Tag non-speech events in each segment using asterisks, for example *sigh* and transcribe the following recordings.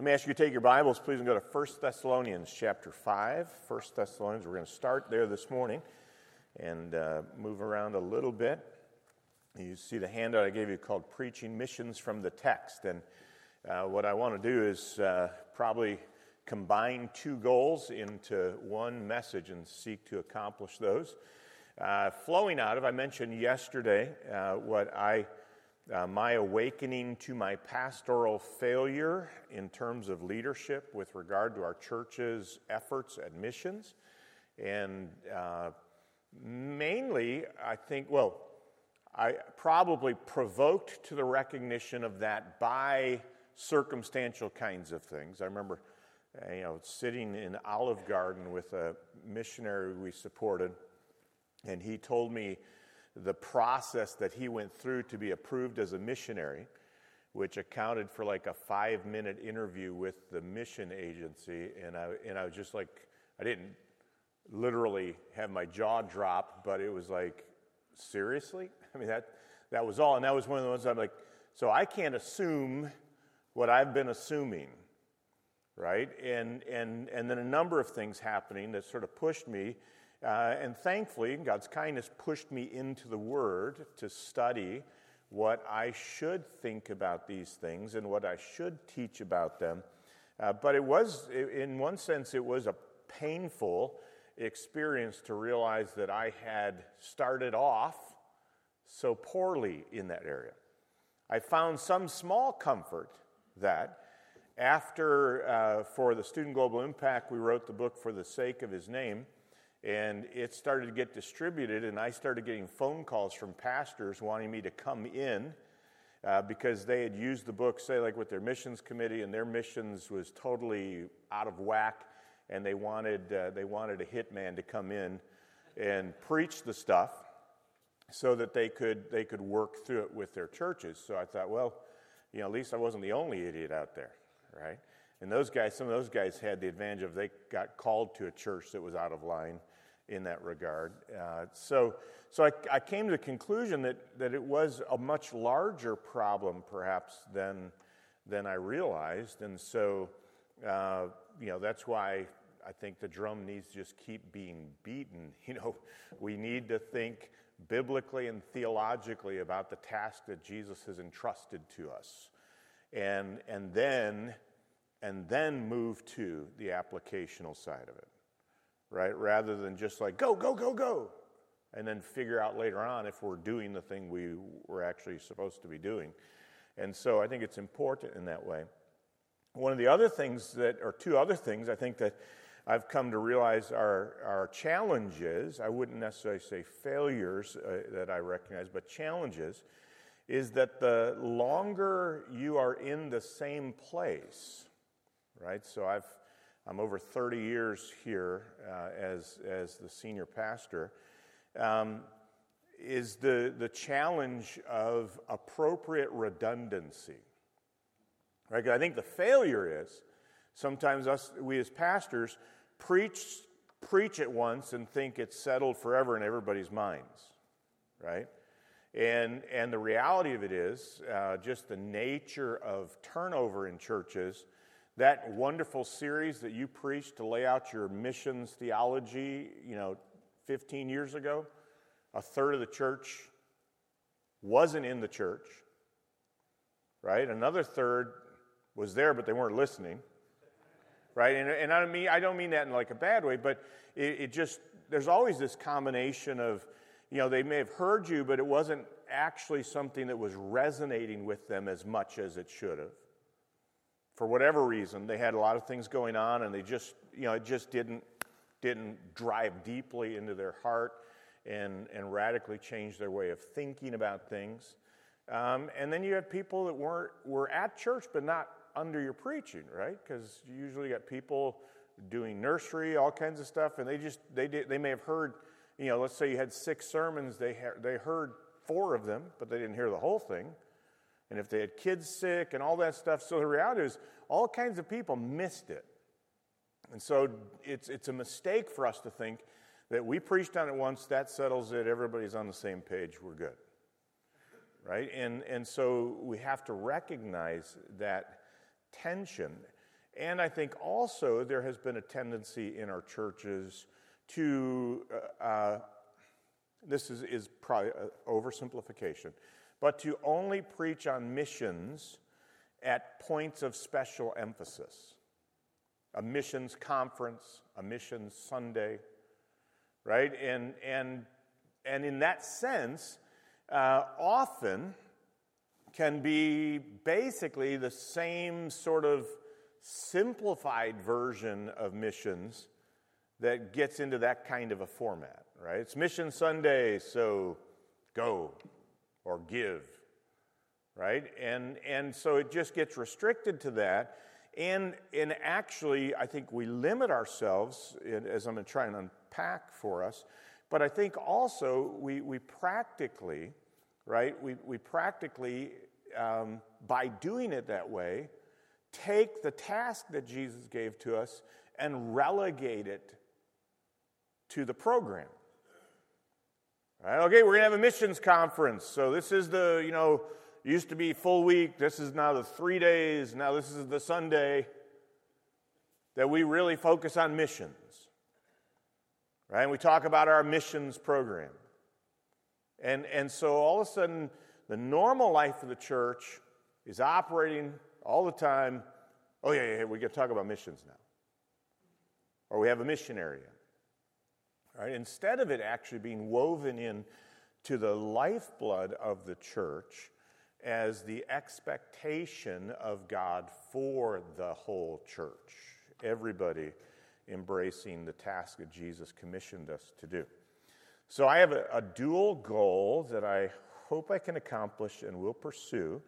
Let me ask you to take your Bibles, please, and go to 1 Thessalonians chapter 5. 1 Thessalonians, we're going to start there this morning and uh, move around a little bit. You see the handout I gave you called Preaching Missions from the Text. And uh, what I want to do is uh, probably combine two goals into one message and seek to accomplish those. Uh, flowing out of, I mentioned yesterday uh, what I uh, my awakening to my pastoral failure in terms of leadership with regard to our church's efforts at missions. And uh, mainly, I think, well, I probably provoked to the recognition of that by circumstantial kinds of things. I remember, uh, you know, sitting in Olive Garden with a missionary we supported, and he told me the process that he went through to be approved as a missionary, which accounted for like a five minute interview with the mission agency. And I, and I was just like, I didn't literally have my jaw drop, but it was like, seriously? *laughs* I mean, that, that was all. And that was one of the ones I'm like, so I can't assume what I've been assuming, right? And, and, and then a number of things happening that sort of pushed me uh, and thankfully, God's kindness pushed me into the Word to study what I should think about these things and what I should teach about them. Uh, but it was, in one sense, it was a painful experience to realize that I had started off so poorly in that area. I found some small comfort that after, uh, for the Student Global Impact, we wrote the book For the Sake of His Name and it started to get distributed, and I started getting phone calls from pastors wanting me to come in uh, because they had used the book, say, like with their missions committee, and their missions was totally out of whack, and they wanted, uh, they wanted a hitman to come in and preach the stuff so that they could, they could work through it with their churches. So I thought, well, you know, at least I wasn't the only idiot out there, right? And those guys, some of those guys had the advantage of they got called to a church that was out of line in that regard. Uh, so so I, I, came to the conclusion that, that it was a much larger problem, perhaps, than, than I realized. And so, uh, you know, that's why I think the drum needs to just keep being beaten. *laughs* You know, we need to think biblically and theologically about the task that Jesus has entrusted to us. And, and then and then move to the applicational side of it right? Rather than just like, go, go, go, go, and then figure out later on if we're doing the thing we were actually supposed to be doing. And so I think it's important in that way. One of the other things that, or two other things I think that I've come to realize are, are challenges, I wouldn't necessarily say failures uh, that I recognize, but challenges, is that the longer you are in the same place, right? So I've I'm over 30 years here uh, as, as the senior pastor, um, is the, the challenge of appropriate redundancy. Right? I think the failure is sometimes us, we as pastors, preach, preach it once and think it's settled forever in everybody's minds, right? And, and the reality of it is uh, just the nature of turnover in churches that wonderful series that you preached to lay out your missions theology, you know, 15 years ago, a third of the church wasn't in the church, right? Another third was there, but they weren't listening, right? And, and I, don't mean, I don't mean that in like a bad way, but it, it just, there's always this combination of, you know, they may have heard you, but it wasn't actually something that was resonating with them as much as it should have for whatever reason, they had a lot of things going on and they just, you know, it just didn't, didn't drive deeply into their heart and, and radically change their way of thinking about things. Um, and then you have people that weren't, were at church but not under your preaching, right? Because you usually got people doing nursery, all kinds of stuff, and they just, they, did, they may have heard, you know, let's say you had six sermons, they, ha- they heard four of them, but they didn't hear the whole thing and if they had kids sick and all that stuff. So the reality is, all kinds of people missed it. And so it's, it's a mistake for us to think that we preached on it once, that settles it, everybody's on the same page, we're good. Right? And, and so we have to recognize that tension. And I think also there has been a tendency in our churches to, uh, uh, this is, is probably oversimplification, but to only preach on missions at points of special emphasis. A missions conference, a missions Sunday, right? And, and, and in that sense, uh, often can be basically the same sort of simplified version of missions that gets into that kind of a format, right? It's Mission Sunday, so go or give, right? And, and so it just gets restricted to that. And, and actually, I think we limit ourselves, as I'm going to try and unpack for us, but I think also we, we practically, right, we, we practically, um, by doing it that way, take the task that Jesus gave to us and relegate it to the program. Right? Okay, we're going to have a missions conference. So this is the, you know, used to be full week. This is now the three days. Now this is the Sunday that we really focus on missions. Right? And we talk about our missions program. And, and so all of a sudden, the normal life of the church is operating all the time. Oh, yeah, yeah, yeah we're going to talk about missions now. Or we have a mission area. Right? Instead of it actually being woven in to the lifeblood of the church as the expectation of God for the whole church. Everybody embracing the task that Jesus commissioned us to do. So I have a, a dual goal that I hope I can accomplish and will pursue,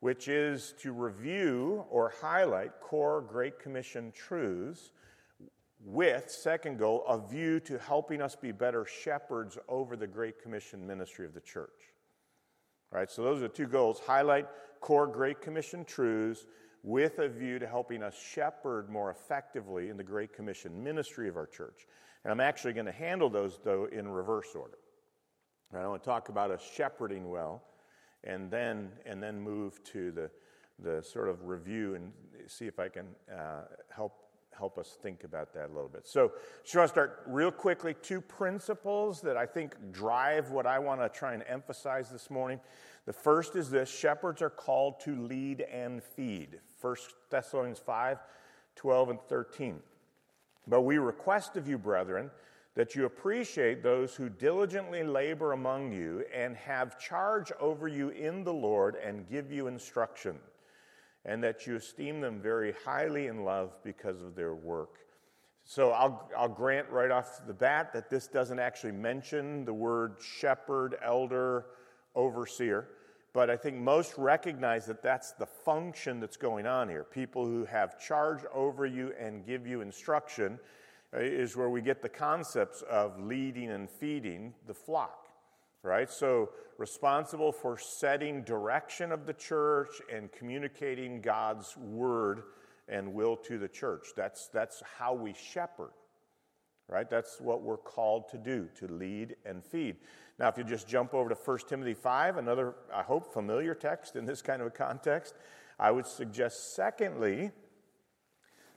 which is to review or highlight core Great Commission truths with, second goal, a view to helping us be better shepherds over the Great Commission ministry of the church. All right, so those are the two goals highlight core Great Commission truths with a view to helping us shepherd more effectively in the Great Commission ministry of our church. And I'm actually going to handle those, though, in reverse order. I want to talk about us shepherding well and then, and then move to the, the sort of review and see if I can uh, help help us think about that a little bit. So, want to start real quickly. Two principles that I think drive what I want to try and emphasize this morning. The first is this shepherds are called to lead and feed. 1 Thessalonians 5 12 and 13. But we request of you, brethren, that you appreciate those who diligently labor among you and have charge over you in the Lord and give you instruction and that you esteem them very highly in love because of their work. So I'll, I'll grant right off the bat that this doesn't actually mention the word shepherd, elder, overseer, but I think most recognize that that's the function that's going on here. People who have charge over you and give you instruction uh, is where we get the concepts of leading and feeding the flock right? So, responsible for setting direction of the church and communicating God's word and will to the church. That's, that's how we shepherd, right? That's what we're called to do, to lead and feed. Now, if you just jump over to 1 Timothy 5, another, I hope, familiar text in this kind of a context, I would suggest, secondly,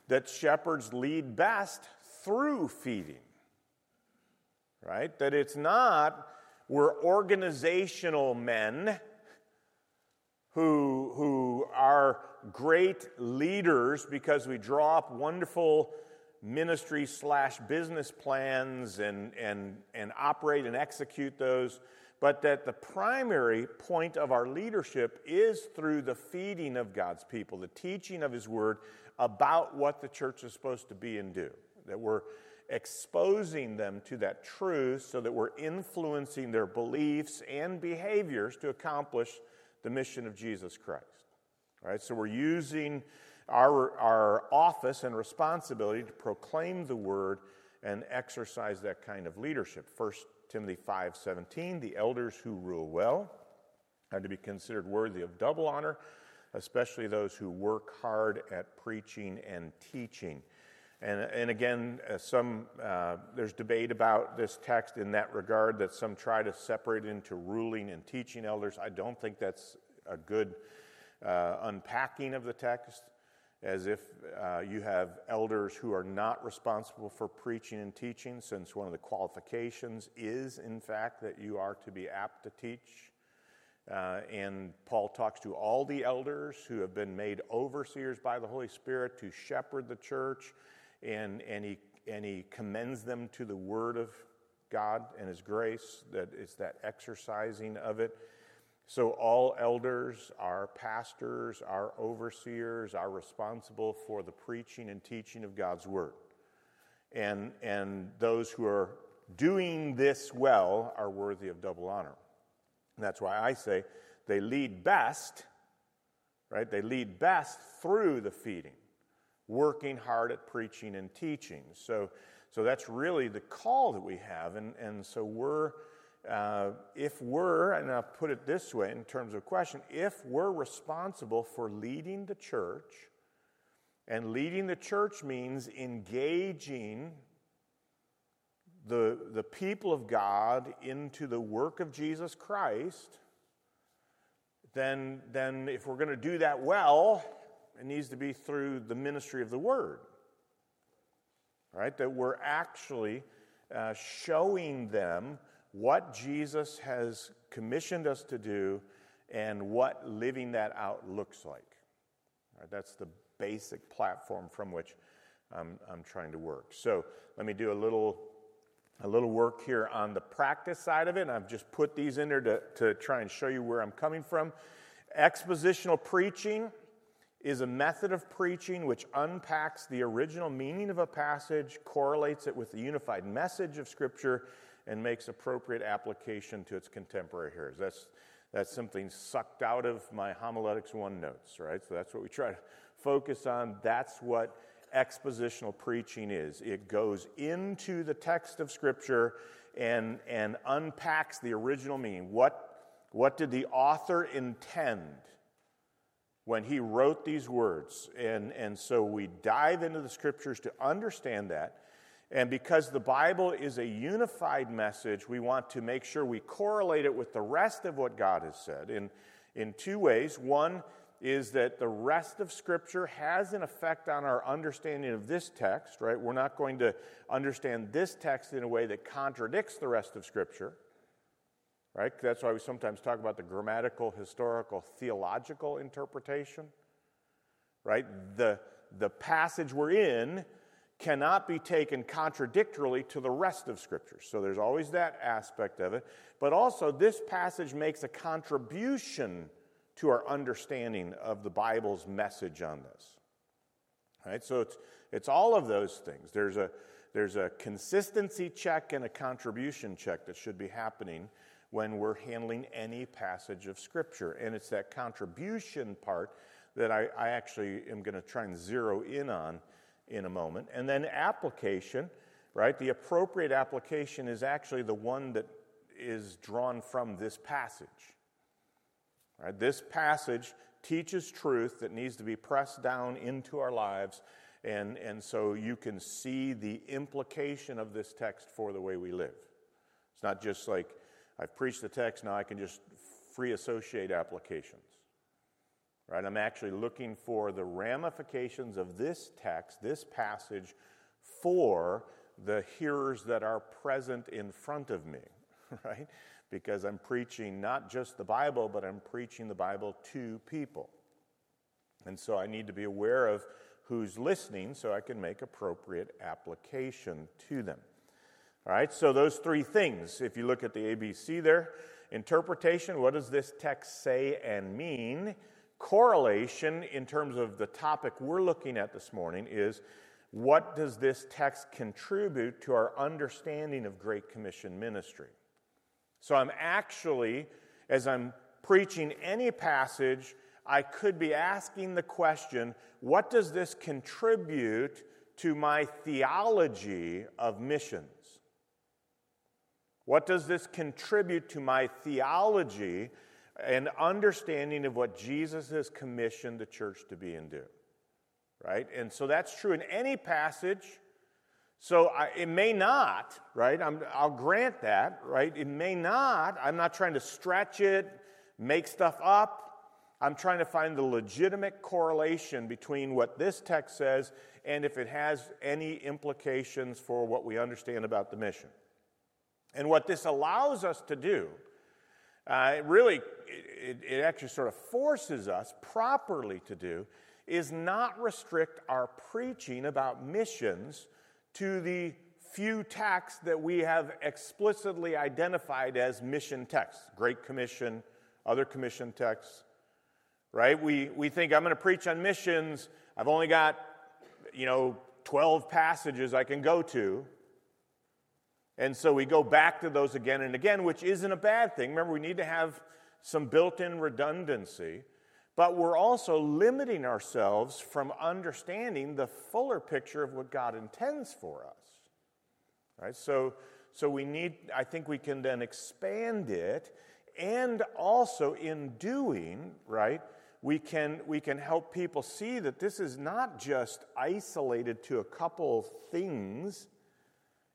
that shepherds lead best through feeding, right? That it's not we're organizational men who, who are great leaders because we draw up wonderful ministry slash business plans and, and, and operate and execute those, but that the primary point of our leadership is through the feeding of God's people, the teaching of His Word about what the church is supposed to be and do. That we're exposing them to that truth so that we're influencing their beliefs and behaviors to accomplish the mission of Jesus Christ. Right, so we're using our, our office and responsibility to proclaim the word and exercise that kind of leadership. 1 Timothy 5:17, the elders who rule well are to be considered worthy of double honor, especially those who work hard at preaching and teaching. And, and again, uh, some, uh, there's debate about this text in that regard that some try to separate into ruling and teaching elders. I don't think that's a good uh, unpacking of the text. as if uh, you have elders who are not responsible for preaching and teaching, since one of the qualifications is, in fact, that you are to be apt to teach. Uh, and Paul talks to all the elders who have been made overseers by the Holy Spirit to shepherd the church, and, and, he, and he commends them to the Word of God and His grace, that it's that exercising of it. So, all elders, our pastors, our overseers are responsible for the preaching and teaching of God's Word. And, and those who are doing this well are worthy of double honor. And that's why I say they lead best, right? They lead best through the feeding, working hard at preaching and teaching. So, so that's really the call that we have. And, and so we're uh, if we're, and I'll put it this way in terms of question, if we're responsible for leading the church, and leading the church means engaging the, the people of God into the work of Jesus Christ, then, then if we're going to do that well, it needs to be through the ministry of the Word. Right? That we're actually uh, showing them what Jesus has commissioned us to do and what living that out looks like. Right, that's the basic platform from which I'm, I'm trying to work. So let me do a little, a little work here on the practice side of it. And I've just put these in there to, to try and show you where I'm coming from. Expositional preaching is a method of preaching which unpacks the original meaning of a passage, correlates it with the unified message of Scripture, and makes appropriate application to its contemporary hearers. That's, that's something sucked out of my homiletics one notes, right? So that's what we try to focus on. That's what expositional preaching is. It goes into the text of Scripture and, and unpacks the original meaning. What, what did the author intend when he wrote these words? And, and so we dive into the Scriptures to understand that and because the Bible is a unified message, we want to make sure we correlate it with the rest of what God has said in, in two ways. One is that the rest of Scripture has an effect on our understanding of this text, right? We're not going to understand this text in a way that contradicts the rest of Scripture, right? That's why we sometimes talk about the grammatical, historical, theological interpretation, right? The, the passage we're in cannot be taken contradictorily to the rest of Scripture. So there's always that aspect of it. But also, this passage makes a contribution to our understanding of the Bible's message on this. Right? So it's, it's all of those things. There's a, there's a consistency check and a contribution check that should be happening when we're handling any passage of Scripture. And it's that contribution part that I, I actually am going to try and zero in on in a moment. And then application, right? The appropriate application is actually the one that is drawn from this passage. Right? This passage teaches truth that needs to be pressed down into our lives. And, and so you can see the implication of this text for the way we live. It's not just like I've preached the text, now I can just free associate applications right? I'm actually looking for the ramifications of this text, this passage, for the hearers that are present in front of me, *laughs* right? Because I'm preaching not just the Bible, but I'm preaching the Bible to people. And so I need to be aware of who's listening so I can make appropriate application to them. All right, so those three things, if you look at the ABC there, interpretation, what does this text say and mean? correlation in terms of the topic we're looking at this morning is what does this text contribute to our understanding of Great Commission ministry? So I'm actually, as I'm preaching any passage, I could be asking the question what does this contribute to my theology of missions? What does this contribute to my theology and understanding of what Jesus has commissioned the church to be and do. Right? And so that's true in any passage. So I, it may not, right? i will grant that, right? It may not. I'm not trying to stretch it, make stuff up. I'm trying to find the legitimate correlation between what this text says and if it has any implications for what we understand about the mission. And what this allows us to do, uh, it really, it, it actually sort of forces us properly to do, is not restrict our preaching about missions to the few texts that we have explicitly identified as mission texts Great Commission, other commission texts, right? We, we think I'm going to preach on missions. I've only got, you know, 12 passages I can go to. And so we go back to those again and again, which isn't a bad thing. Remember, we need to have some built in redundancy, but we're also limiting ourselves from understanding the fuller picture of what God intends for us. Right? So, so we need, I think we can then expand it, and also in doing, right, we can, we can help people see that this is not just isolated to a couple things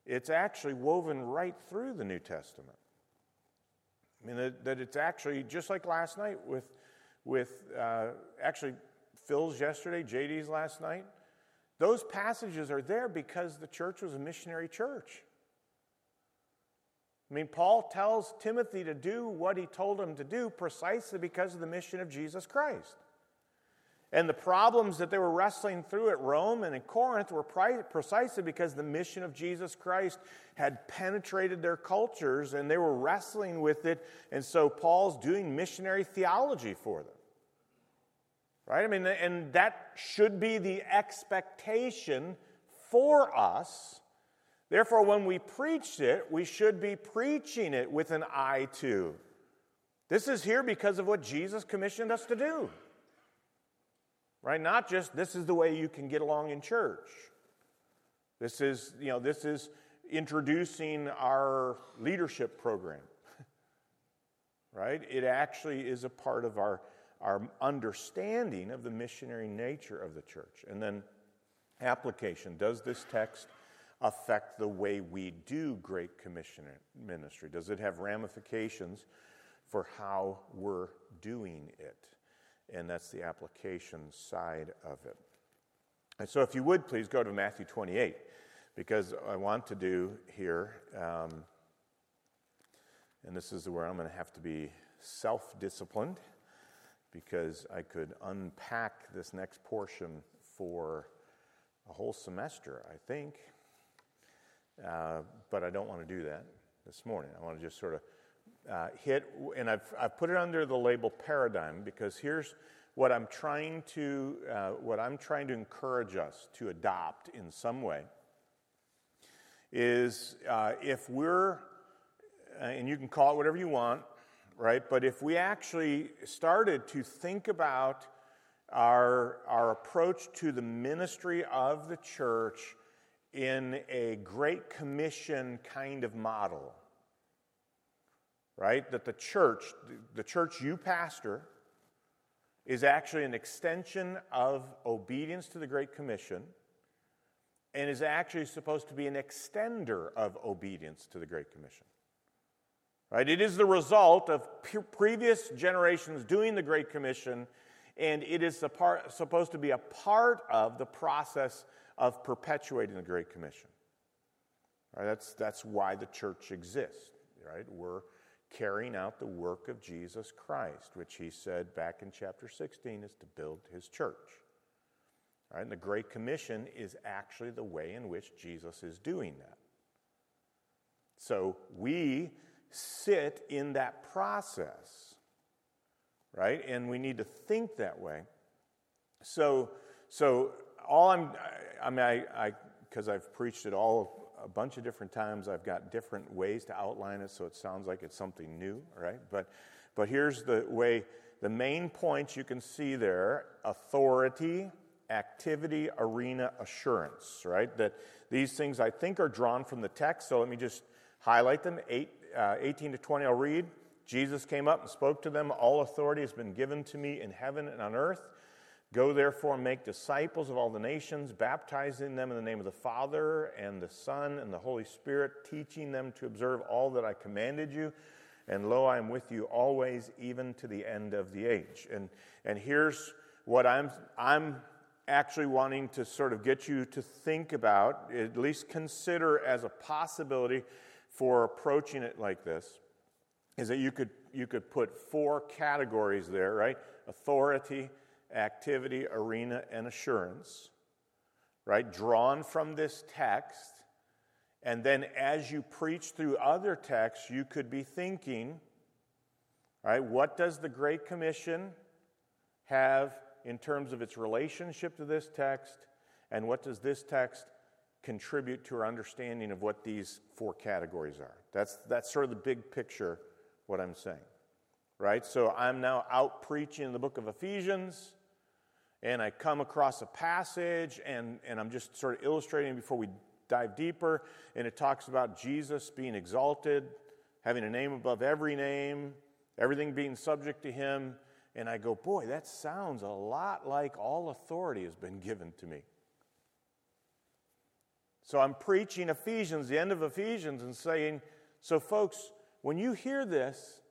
it's actually woven right through the New Testament. I mean, that, that it's actually just like last night with, with uh, actually Phil's yesterday, JD's last night. Those passages are there because the church was a missionary church. I mean, Paul tells Timothy to do what he told him to do precisely because of the mission of Jesus Christ. And the problems that they were wrestling through at Rome and in Corinth were precisely because the mission of Jesus Christ had penetrated their cultures and they were wrestling with it. And so Paul's doing missionary theology for them. Right? I mean, and that should be the expectation for us. Therefore, when we preach it, we should be preaching it with an eye to. This is here because of what Jesus commissioned us to do right? Not just this is the way you can get along in church. This is, you know, this is introducing our leadership program, *laughs* right? It actually is a part of our, our understanding of the missionary nature of the church. And then application. Does this text affect the way we do Great Commission ministry? Does it have ramifications for how we're doing it? And that's the application side of it. And so, if you would please go to Matthew 28, because I want to do here, um, and this is where I'm going to have to be self disciplined, because I could unpack this next portion for a whole semester, I think. Uh, but I don't want to do that this morning. I want to just sort of uh, hit, and I've, I've put it under the label paradigm because here's what I'm trying to, uh, what I'm trying to encourage us to adopt in some way is uh, if we're, uh, and you can call it whatever you want, right? But if we actually started to think about our, our approach to the ministry of the church in a Great Commission kind of model, right? That the church, the church you pastor, is actually an extension of obedience to the Great Commission and is actually supposed to be an extender of obedience to the Great Commission. Right? It is the result of previous generations doing the Great Commission, and it is part, supposed to be a part of the process of perpetuating the Great Commission. Right? That's, that's why the church exists. Right? We're carrying out the work of Jesus Christ, which he said back in chapter 16 is to build his church. All right, and the Great Commission is actually the way in which Jesus is doing that. So we sit in that process, right? And we need to think that way. So, so all I'm, I mean, I, because I've preached it all a bunch of different times. I've got different ways to outline it so it sounds like it's something new, right? But, but here's the way the main points you can see there authority, activity, arena, assurance, right? That these things I think are drawn from the text. So let me just highlight them. Eight, uh, 18 to 20, I'll read. Jesus came up and spoke to them. All authority has been given to me in heaven and on earth. Go therefore and make disciples of all the nations, baptizing them in the name of the Father and the Son and the Holy Spirit, teaching them to observe all that I commanded you. and lo, I am with you always, even to the end of the age. And, and here's what I'm, I'm actually wanting to sort of get you to think about, at least consider as a possibility for approaching it like this, is that you could, you could put four categories there, right? Authority, activity, arena, and assurance, right? Drawn from this text. And then as you preach through other texts, you could be thinking, right, what does the Great Commission have in terms of its relationship to this text? And what does this text contribute to our understanding of what these four categories are? That's, that's sort of the big picture, what I'm saying. Right? So I'm now out preaching the book of Ephesians and I come across a passage, and, and I'm just sort of illustrating before we dive deeper, and it talks about Jesus being exalted, having a name above every name, everything being subject to him. And I go, boy, that sounds a lot like all authority has been given to me. So I'm preaching Ephesians, the end of Ephesians, and saying, so folks, when you hear this,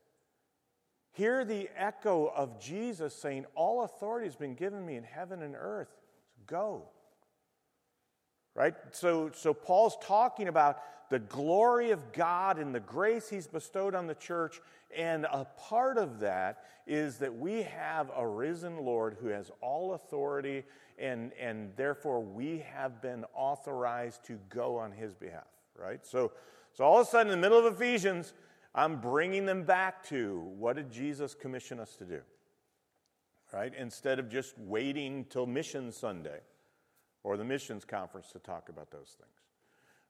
Hear the echo of Jesus saying, All authority has been given me in heaven and earth. Go. Right? So, so Paul's talking about the glory of God and the grace he's bestowed on the church. And a part of that is that we have a risen Lord who has all authority, and, and therefore we have been authorized to go on his behalf. Right? So, so all of a sudden, in the middle of Ephesians, I'm bringing them back to what did Jesus commission us to do? Right? Instead of just waiting till Mission Sunday or the missions conference to talk about those things.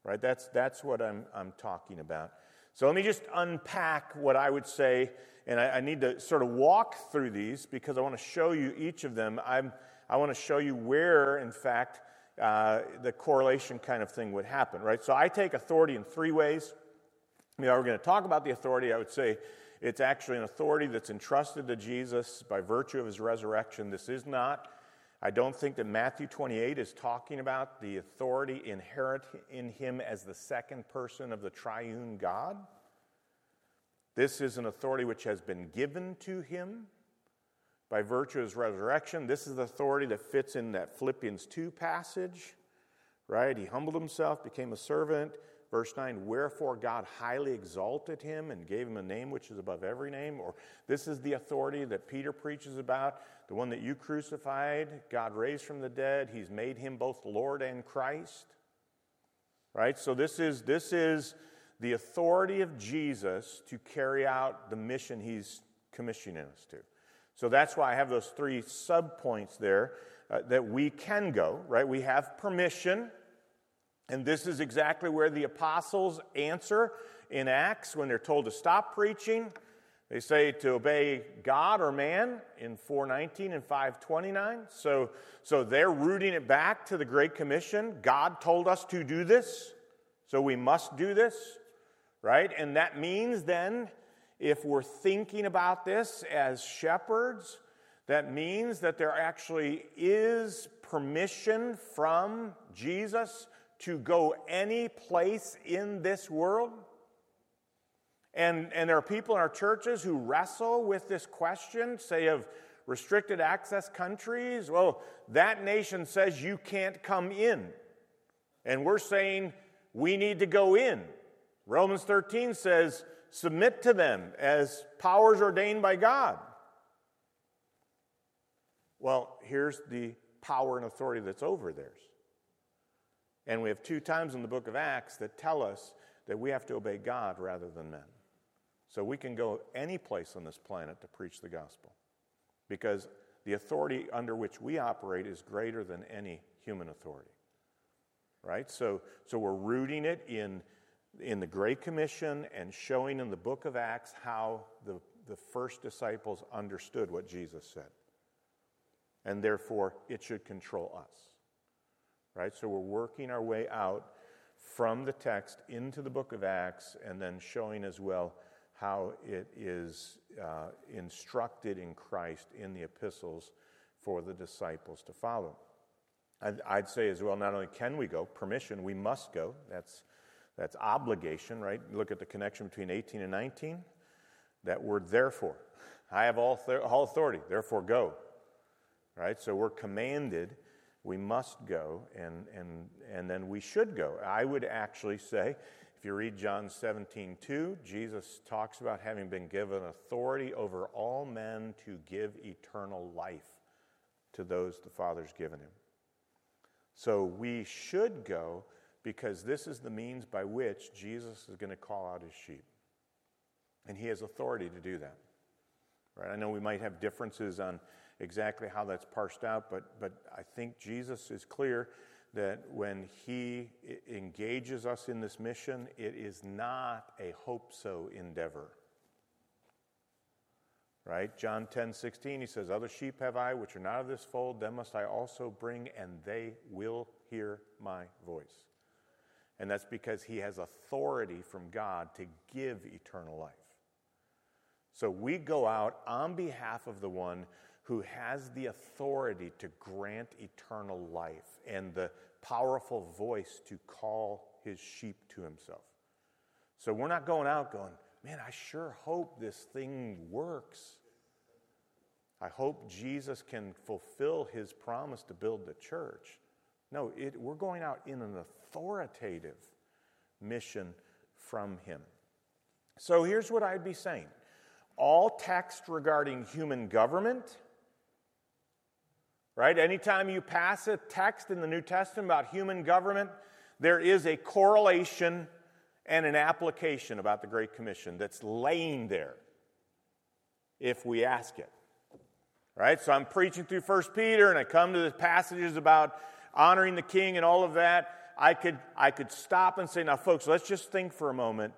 Right? That's, that's what I'm, I'm talking about. So let me just unpack what I would say, and I, I need to sort of walk through these because I want to show you each of them. I'm, I want to show you where, in fact, uh, the correlation kind of thing would happen, right? So I take authority in three ways. Mean, we're going to talk about the authority. I would say it's actually an authority that's entrusted to Jesus by virtue of his resurrection. This is not, I don't think that Matthew 28 is talking about the authority inherent in him as the second person of the triune God. This is an authority which has been given to him by virtue of his resurrection. This is the authority that fits in that Philippians 2 passage, right? He humbled himself, became a servant Verse 9, wherefore God highly exalted him and gave him a name which is above every name. Or this is the authority that Peter preaches about, the one that you crucified, God raised from the dead. He's made him both Lord and Christ. Right? So this is, this is the authority of Jesus to carry out the mission he's commissioning us to. So that's why I have those three subpoints there uh, that we can go, right? We have permission and this is exactly where the apostles answer in Acts when they're told to stop preaching. They say to obey God or man in 419 and 529. So, so they're rooting it back to the Great Commission. God told us to do this, so we must do this, right? And that means then, if we're thinking about this as shepherds, that means that there actually is permission from Jesus to go any place in this world? And, and there are people in our churches who wrestle with this question, say, of restricted access countries. Well, that nation says you can't come in. And we're saying we need to go in. Romans 13 says, submit to them as powers ordained by God. Well, here's the power and authority that's over theirs. And we have two times in the book of Acts that tell us that we have to obey God rather than men. So we can go any place on this planet to preach the gospel because the authority under which we operate is greater than any human authority. Right? So, so we're rooting it in, in the Great Commission and showing in the book of Acts how the, the first disciples understood what Jesus said. And therefore, it should control us right? So we're working our way out from the text into the book of Acts and then showing as well how it is uh, instructed in Christ in the epistles for the disciples to follow. I'd, I'd, say as well, not only can we go, permission, we must go. That's, that's obligation, right? Look at the connection between 18 and 19. That word, therefore. I have all, th- all authority, therefore go. Right? So we're commanded, we must go, and, and, and then we should go. I would actually say, if you read John 17, 2, Jesus talks about having been given authority over all men to give eternal life to those the Father's given him. So we should go because this is the means by which Jesus is going to call out his sheep. And he has authority to do that. Right? I know we might have differences on exactly how that's parsed out, but, but I think Jesus is clear that when he engages us in this mission, it is not a hope so endeavor. Right? John 10 16, he says, Other sheep have I which are not of this fold, them must I also bring, and they will hear my voice. And that's because he has authority from God to give eternal life. So we go out on behalf of the one who has the authority to grant eternal life and the powerful voice to call his sheep to himself. So we're not going out going, man, I sure hope this thing works. I hope Jesus can fulfill his promise to build the church. No, it, we're going out in an authoritative mission from him. So here's what I'd be saying all text regarding human government, right? Anytime you pass a text in the New Testament about human government, there is a correlation and an application about the Great Commission that's laying there if we ask it. Right? So I'm preaching through First Peter and I come to the passages about honoring the king and all of that. I could, I could stop and say, now, folks, let's just think for a moment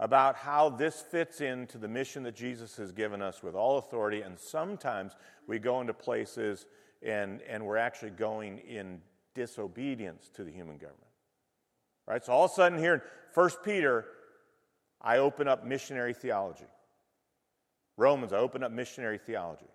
about how this fits into the mission that Jesus has given us with all authority. And sometimes we go into places and, and we're actually going in disobedience to the human government. Right? So all of a sudden here in 1 Peter, I open up missionary theology. Romans, I open up missionary theology.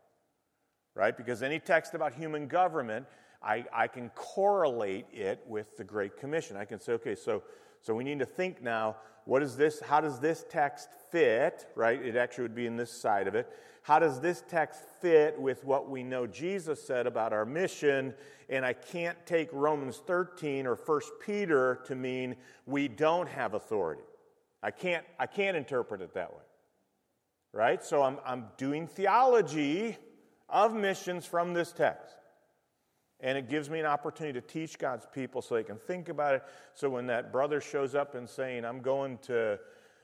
Right? Because any text about human government, I, I can correlate it with the Great Commission. I can say, okay, so, so we need to think now what is this? How does this text fit? Right? It actually would be in this side of it. How does this text fit with what we know Jesus said about our mission? And I can't take Romans 13 or 1 Peter to mean we don't have authority. I can't, I can't interpret it that way. Right? So I'm, I'm doing theology of missions from this text. And it gives me an opportunity to teach God's people so they can think about it. So when that brother shows up and saying, I'm going to,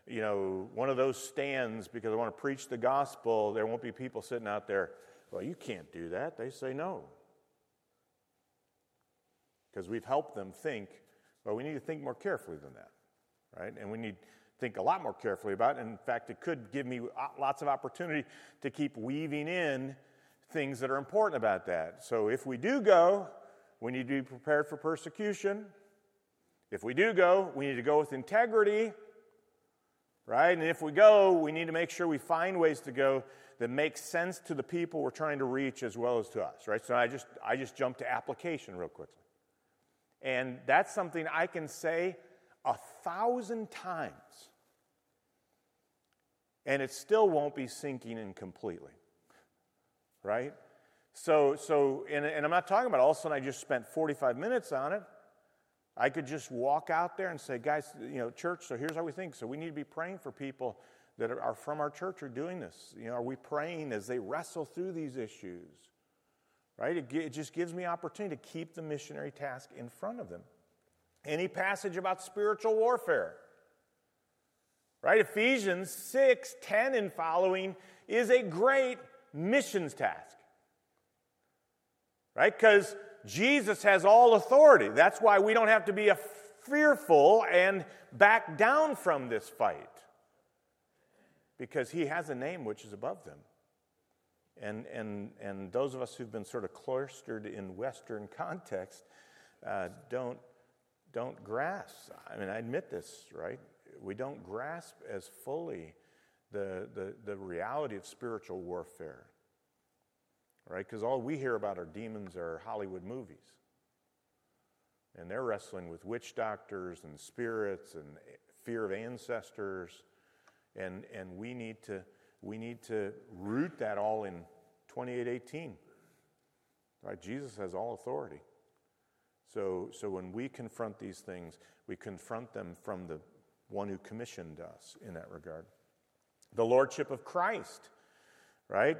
you know, one of those stands because I want to preach the gospel, there won't be people sitting out there, well, you can't do that. They say no. Because we've helped them think, well, we need to think more carefully than that, right? And we need to think a lot more carefully about it. In fact, it could give me lots of opportunity to keep weaving in things that are important about that. So if we do go, we need to be prepared for persecution. If we do go, we need to go with integrity, right? And if we go, we need to make sure we find ways to go that make sense to the people we're trying to reach as well as to us, right? So I just I just jump to application real quickly. And that's something I can say a thousand times. And it still won't be sinking in completely right? So, so and, and I'm not talking about all of a sudden I just spent 45 minutes on it. I could just walk out there and say, guys, you know, church, so here's how we think. So we need to be praying for people that are from our church are doing this. You know, are we praying as they wrestle through these issues? Right? It, it just gives me opportunity to keep the missionary task in front of them. Any passage about spiritual warfare, right? Ephesians 6 10 and following is a great missions task. Right? Because Jesus has all authority. That's why we don't have to be fearful and back down from this fight. Because he has a name which is above them. And, and, and those of us who've been sort of cloistered in Western context uh, don't, don't grasp. I mean, I admit this, right? We don't grasp as fully the, the, the reality of spiritual warfare, right? Because all we hear about are demons or Hollywood movies. And they're wrestling with witch doctors and spirits and fear of ancestors. And, and we need to we need to root that all in 2818. Right? Jesus has all authority. So, so when we confront these things, we confront them from the one who commissioned us in that regard. The Lordship of Christ, right?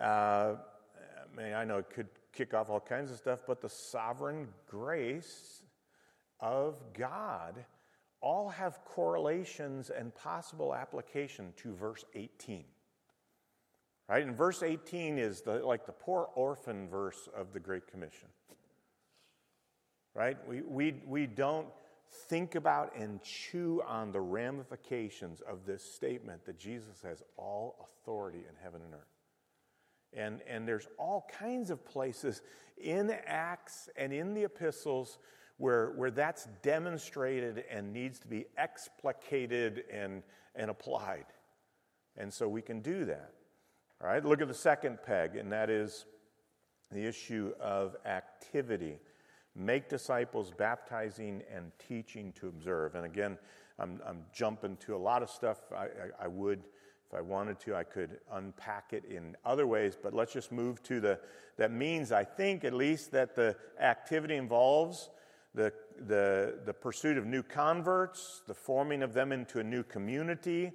Uh, I mean, I know it could kick off all kinds of stuff, but the sovereign grace of God all have correlations and possible application to verse 18. Right? And verse 18 is the, like the poor orphan verse of the Great Commission. Right? We, we, we don't think about and chew on the ramifications of this statement that Jesus has all authority in heaven and earth. And, and there's all kinds of places in Acts and in the epistles where, where that's demonstrated and needs to be explicated and, and applied. And so we can do that. All right, look at the second peg, and that is the issue of activity. Make disciples, baptizing and teaching to observe. And again, I'm, I'm jumping to a lot of stuff. I, I, I would if I wanted to, I could unpack it in other ways, but let's just move to the, that means, I think at least, that the activity involves the, the, the pursuit of new converts, the forming of them into a new community,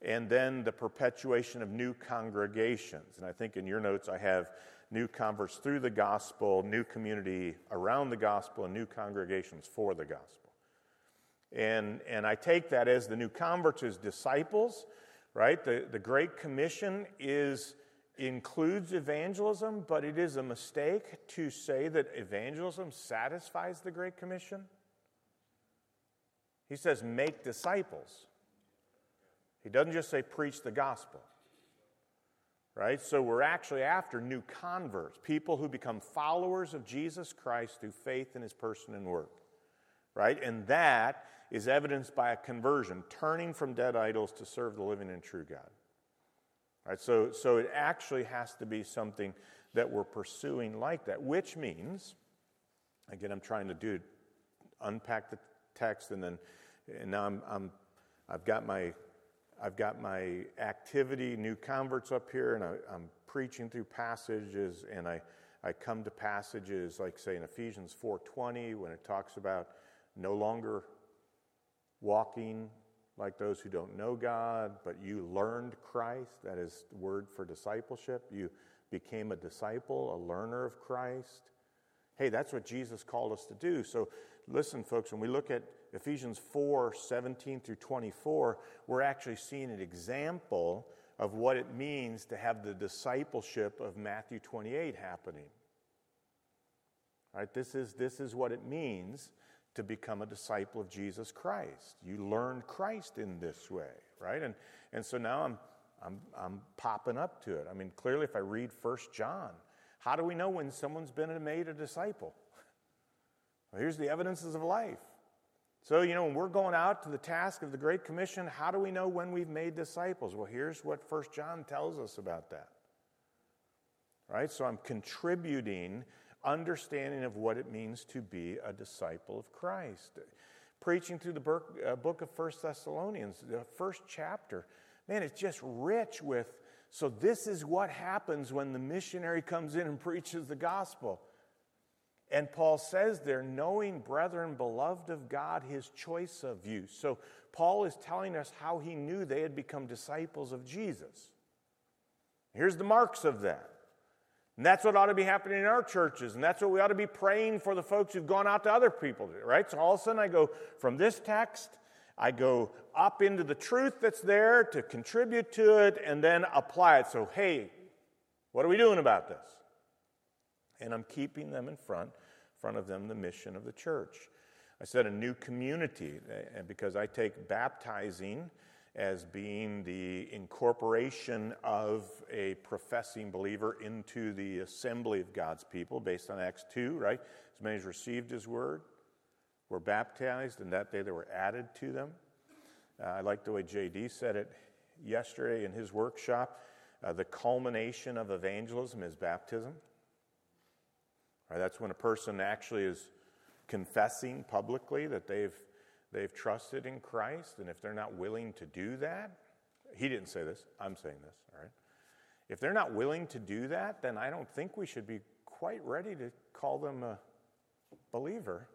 and then the perpetuation of new congregations. And I think in your notes I have new converts through the gospel, new community around the gospel, and new congregations for the gospel. And, and I take that as the new converts as disciples right? The, the Great Commission is, includes evangelism, but it is a mistake to say that evangelism satisfies the Great Commission. He says, make disciples. He doesn't just say preach the gospel. Right? So we're actually after new converts, people who become followers of Jesus Christ through faith in his person and work. Right? And that is evidenced by a conversion, turning from dead idols to serve the living and true God. Right, so, so it actually has to be something that we're pursuing like that, which means, again, I'm trying to do unpack the text, and then and now I'm, I'm I've got my I've got my activity, new converts up here, and I, I'm preaching through passages, and I I come to passages like say in Ephesians 4:20 when it talks about no longer walking like those who don't know God, but you learned Christ. That is the word for discipleship. You became a disciple, a learner of Christ. Hey, that's what Jesus called us to do. So listen, folks, when we look at Ephesians 4 17 through 24, we're actually seeing an example of what it means to have the discipleship of Matthew 28 happening. Right, this is, this is what it means to become a disciple of Jesus Christ. You learn Christ in this way, right? And, and so now I'm, I'm, I'm popping up to it. I mean, clearly, if I read First John, how do we know when someone's been made a disciple? *laughs* Well, here's the evidences of life. So, you know, when we're going out to the task of the Great Commission, how do we know when we've made disciples? Well, here's what First John tells us about that. Right? So I'm contributing understanding of what it means to be a disciple of Christ. Preaching through the book, uh, of First Thessalonians, the first chapter, man, it's just rich with. So, this is what happens when the missionary comes in and preaches the gospel. And Paul says there, knowing, brethren, beloved of God, his choice of you. So, Paul is telling us how he knew they had become disciples of Jesus. Here's the marks of that. And that's what ought to be happening in our churches. And that's what we ought to be praying for the folks who've gone out to other people, right? So all of a sudden I go from this text, I go up into the truth that's there to contribute to it and then apply it. So, hey, what are we doing about this? And I'm keeping them in front, front of them the mission of the church. I said a new community, and because I take baptizing as being the incorporation of a professing believer into the assembly of God's people based on Acts 2, right? As many as received his word were baptized, and that day they were added to them. Uh, I like the way JD said it yesterday in his workshop. Uh, the culmination of evangelism is baptism. Right, that's when a person actually is confessing publicly that they've They've trusted in Christ, and if they're not willing to do that, he didn't say this, I'm saying this, all right? If they're not willing to do that, then I don't think we should be quite ready to call them a believer,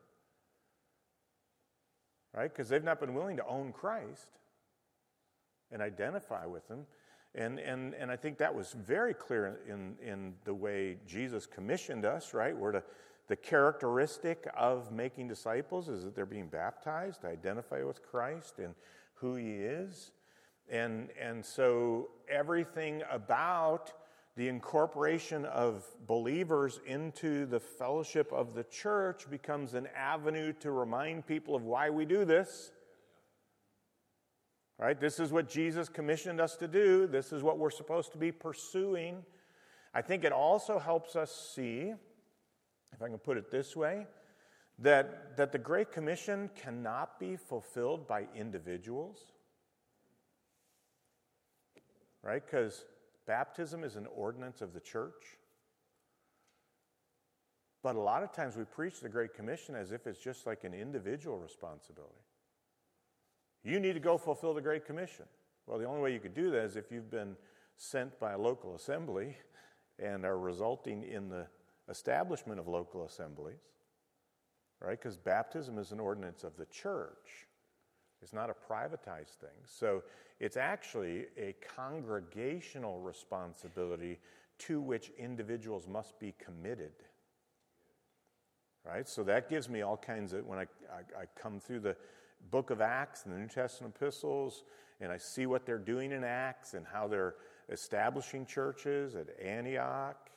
right? Because they've not been willing to own Christ and identify with Him. And, and, and I think that was very clear in, in the way Jesus commissioned us, right? We're to, the characteristic of making disciples is that they're being baptized, identify with Christ and who He is. And, and so everything about the incorporation of believers into the fellowship of the church becomes an avenue to remind people of why we do this. Right? This is what Jesus commissioned us to do. This is what we're supposed to be pursuing. I think it also helps us see, if I can put it this way, that, that the Great Commission cannot be fulfilled by individuals. Right? Because Baptism is an ordinance of the church. But a lot of times we preach the Great Commission as if it's just like an individual responsibility. You need to go fulfill the Great Commission. Well, the only way you could do that is if you've been sent by a local assembly and are resulting in the establishment of local assemblies, right? Because baptism is an ordinance of the church. It's not a privatized thing. So it's actually a congregational responsibility to which individuals must be committed. Right? So that gives me all kinds of, when I, I, I come through the book of Acts and the New Testament epistles, and I see what they're doing in Acts and how they're establishing churches at Antioch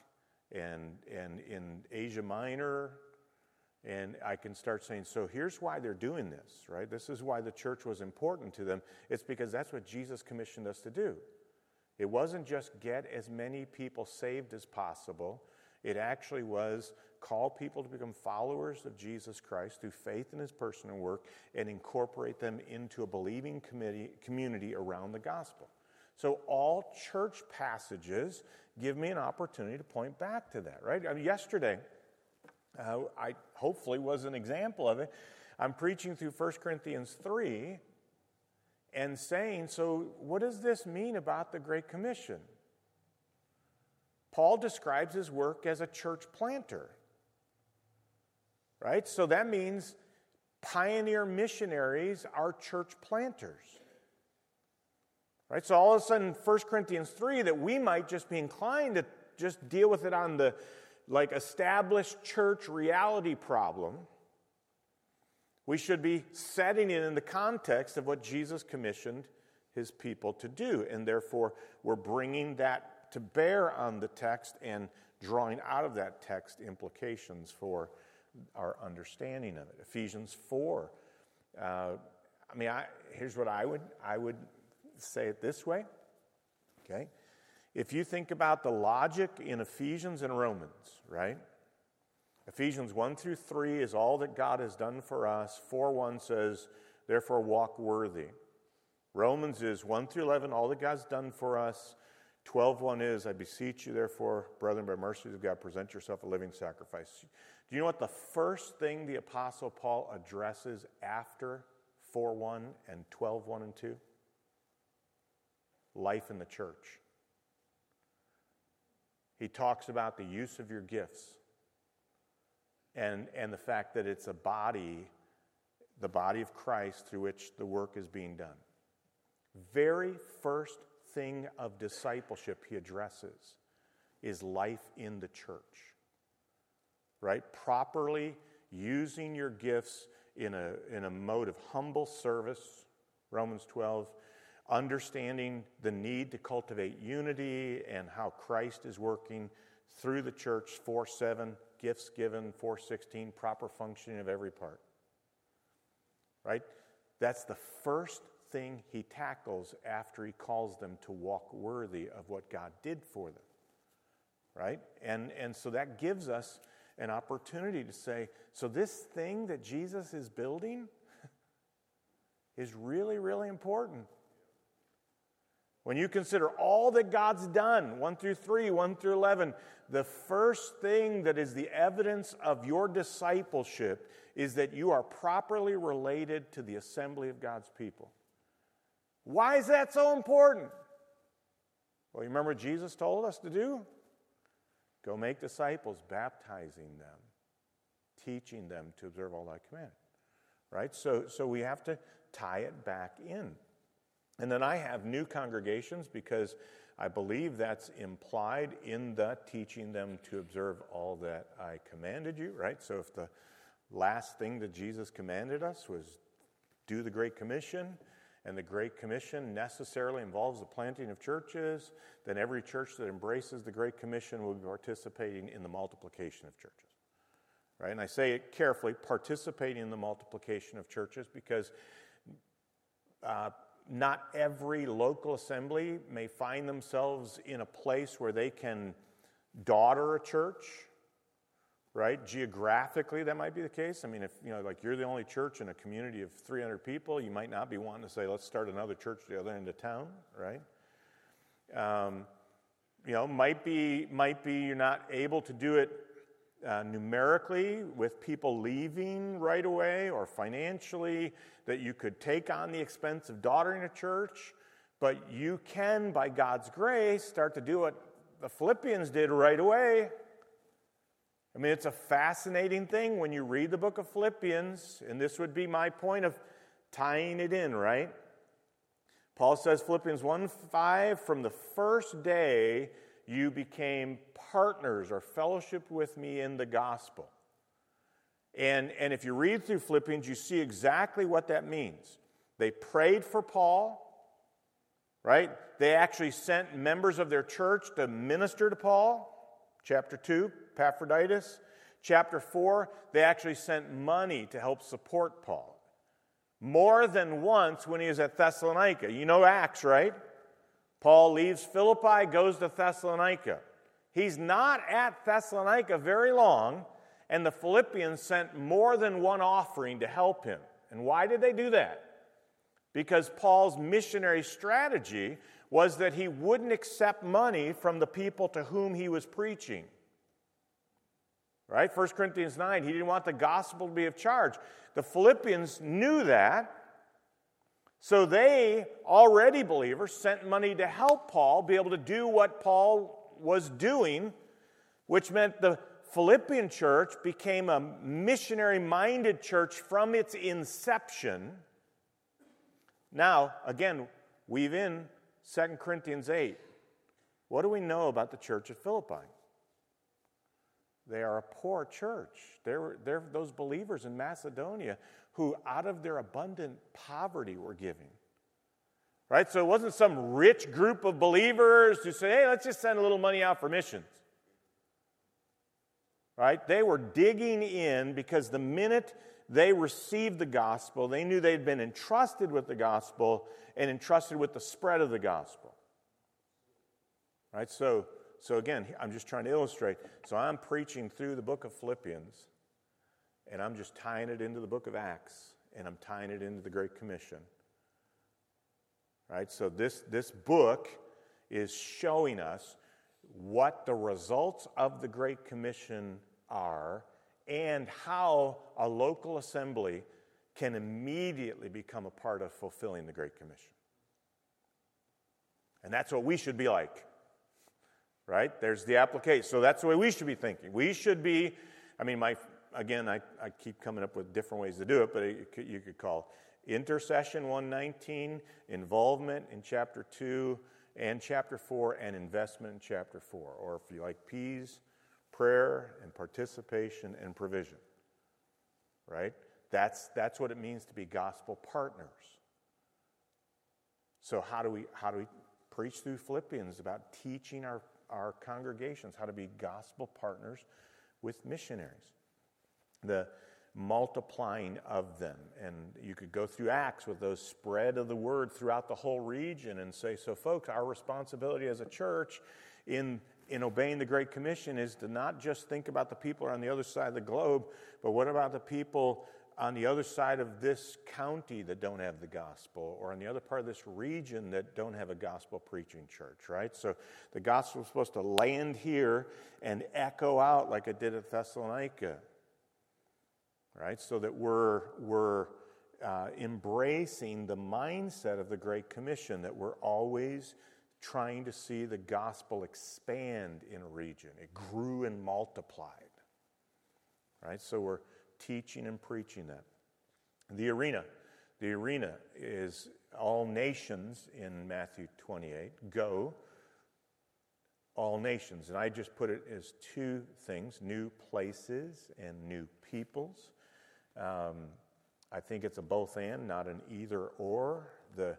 and, and in Asia Minor and I can start saying, so here's why they're doing this, right? This is why the church was important to them. It's because that's what Jesus commissioned us to do. It wasn't just get as many people saved as possible, it actually was call people to become followers of Jesus Christ through faith in his person and work and incorporate them into a believing community around the gospel. So, all church passages give me an opportunity to point back to that, right? I mean, yesterday, uh, I hopefully was an example of it. I'm preaching through 1 Corinthians 3 and saying, so what does this mean about the Great Commission? Paul describes his work as a church planter. Right? So that means pioneer missionaries are church planters. Right? So all of a sudden, 1 Corinthians 3, that we might just be inclined to just deal with it on the like established church reality problem, we should be setting it in the context of what Jesus commissioned his people to do. And therefore, we're bringing that to bear on the text and drawing out of that text implications for our understanding of it. Ephesians 4. Uh, I mean, I, here's what I would, I would say it this way. Okay? If you think about the logic in Ephesians and Romans, right? Ephesians 1 through 3 is all that God has done for us. 4 1 says, therefore walk worthy. Romans is 1 through 11, all that God's done for us. 12 1 is, I beseech you, therefore, brethren, by mercies of God, present yourself a living sacrifice. Do you know what the first thing the Apostle Paul addresses after 4 1 and 12 1 and 2? Life in the church. He talks about the use of your gifts and, and the fact that it's a body, the body of Christ through which the work is being done. Very first thing of discipleship he addresses is life in the church, right? Properly using your gifts in a, in a mode of humble service, Romans 12, understanding the need to cultivate unity and how Christ is working through the church 4 7, gifts given, 416, proper functioning of every part. Right? That's the first thing he tackles after he calls them to walk worthy of what God did for them. Right? And, and so that gives us an opportunity to say, so this thing that Jesus is building *laughs* is really, really important. When you consider all that God's done, 1 through 3, 1 through 11, the first thing that is the evidence of your discipleship is that you are properly related to the assembly of God's people. Why is that so important? Well, you remember what Jesus told us to do? Go make disciples, baptizing them, teaching them to observe all that I command. Right? So, so we have to tie it back in. And then I have new congregations because I believe that's implied in the teaching them to observe all that I commanded you, right? So if the last thing that Jesus commanded us was do the Great Commission, and the Great Commission necessarily involves the planting of churches, then every church that embraces the Great Commission will be participating in the multiplication of churches. Right? And I say it carefully participating in the multiplication of churches because uh, not every local assembly may find themselves in a place where they can daughter a church right? Geographically, that might be the case. I mean, if you know, like you're the only church in a community of 300 people, you might not be wanting to say, let's start another church the other end of town, right? Um, you know, might be might be you're not able to do it uh, numerically with people leaving right away, or financially that you could take on the expense of daughtering a church, but you can, by God's grace, start to do what the Philippians did right away I mean, it's a fascinating thing when you read the book of Philippians, and this would be my point of tying it in, right? Paul says, Philippians 1 5, from the first day you became partners or fellowship with me in the gospel. And, and if you read through Philippians, you see exactly what that means. They prayed for Paul, right? They actually sent members of their church to minister to Paul. Chapter 2, Epaphroditus. Chapter 4, they actually sent money to help support Paul. More than once when he was at Thessalonica. You know Acts, right? Paul leaves Philippi, goes to Thessalonica. He's not at Thessalonica very long, and the Philippians sent more than one offering to help him. And why did they do that? Because Paul's missionary strategy was that he wouldn't accept money from the people to whom he was preaching. Right? 1 Corinthians 9, he didn't want the gospel to be of charge. The Philippians knew that. So they, already believers, sent money to help Paul be able to do what Paul was doing, which meant the Philippian church became a missionary minded church from its inception. Now, again, weave in 2 Corinthians 8. What do we know about the church at Philippi? They are a poor church. They're, they're those believers in Macedonia who, out of their abundant poverty, were giving. Right? So it wasn't some rich group of believers who said, hey, let's just send a little money out for missions. Right? They were digging in because the minute they received the gospel, they knew they'd been entrusted with the gospel and entrusted with the spread of the gospel. Right? So so again, I'm just trying to illustrate. So I'm preaching through the book of Philippians, and I'm just tying it into the book of Acts, and I'm tying it into the Great Commission. Right? So this, this book is showing us what the results of the Great Commission are and how a local assembly can immediately become a part of fulfilling the Great Commission. And that's what we should be like right? There's the application. So that's the way we should be thinking. We should be, I mean, my, again, I, I keep coming up with different ways to do it, but you could call intercession 119, involvement in chapter 2 and chapter 4, and investment in chapter 4. Or if you like P's, prayer and participation and provision. Right? That's, that's what it means to be gospel partners. So how do we how do we preach through Philippians about teaching our our congregations how to be gospel partners with missionaries. The multiplying of them. And you could go through Acts with those spread of the word throughout the whole region and say, so, folks, our responsibility as a church in, in obeying the Great Commission is to not just think about the people on the other side of the globe, but what about the people on the other side of this county that don't have the gospel, or on the other part of this region that don't have a gospel preaching church, right? So the gospel is supposed to land here and echo out like it did at Thessalonica, right? So that we're, we're uh, embracing the mindset of the Great Commission that we're always trying to see the gospel expand in a region. It grew and multiplied. Right? So we're teaching and preaching that. The arena. The arena is all nations in Matthew 28. Go, all nations. And I just put it as two things new places and new peoples. Um, I think it's a both and, not an either or. The,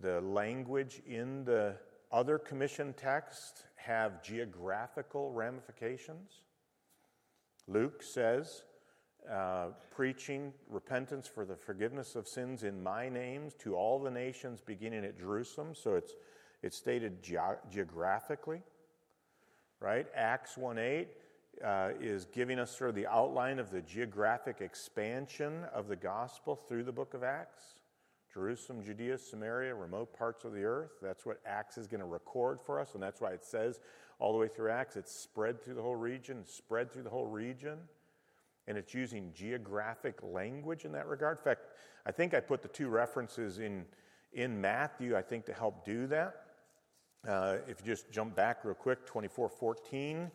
the language in the other commission texts have geographical ramifications. Luke says, uh, preaching repentance for the forgiveness of sins in my names to all the nations beginning at Jerusalem. So it's, it's stated ge- geographically, right? Acts 1 8 uh, is giving us sort of the outline of the geographic expansion of the gospel through the book of Acts. Jerusalem, Judea, Samaria, remote parts of the earth. That's what Acts is going to record for us, and that's why it says all the way through Acts it's spread through the whole region, spread through the whole region. And it's using geographic language in that regard. In fact, I think I put the two references in, in Matthew, I think, to help do that. Uh, if you just jump back real quick, 24 14,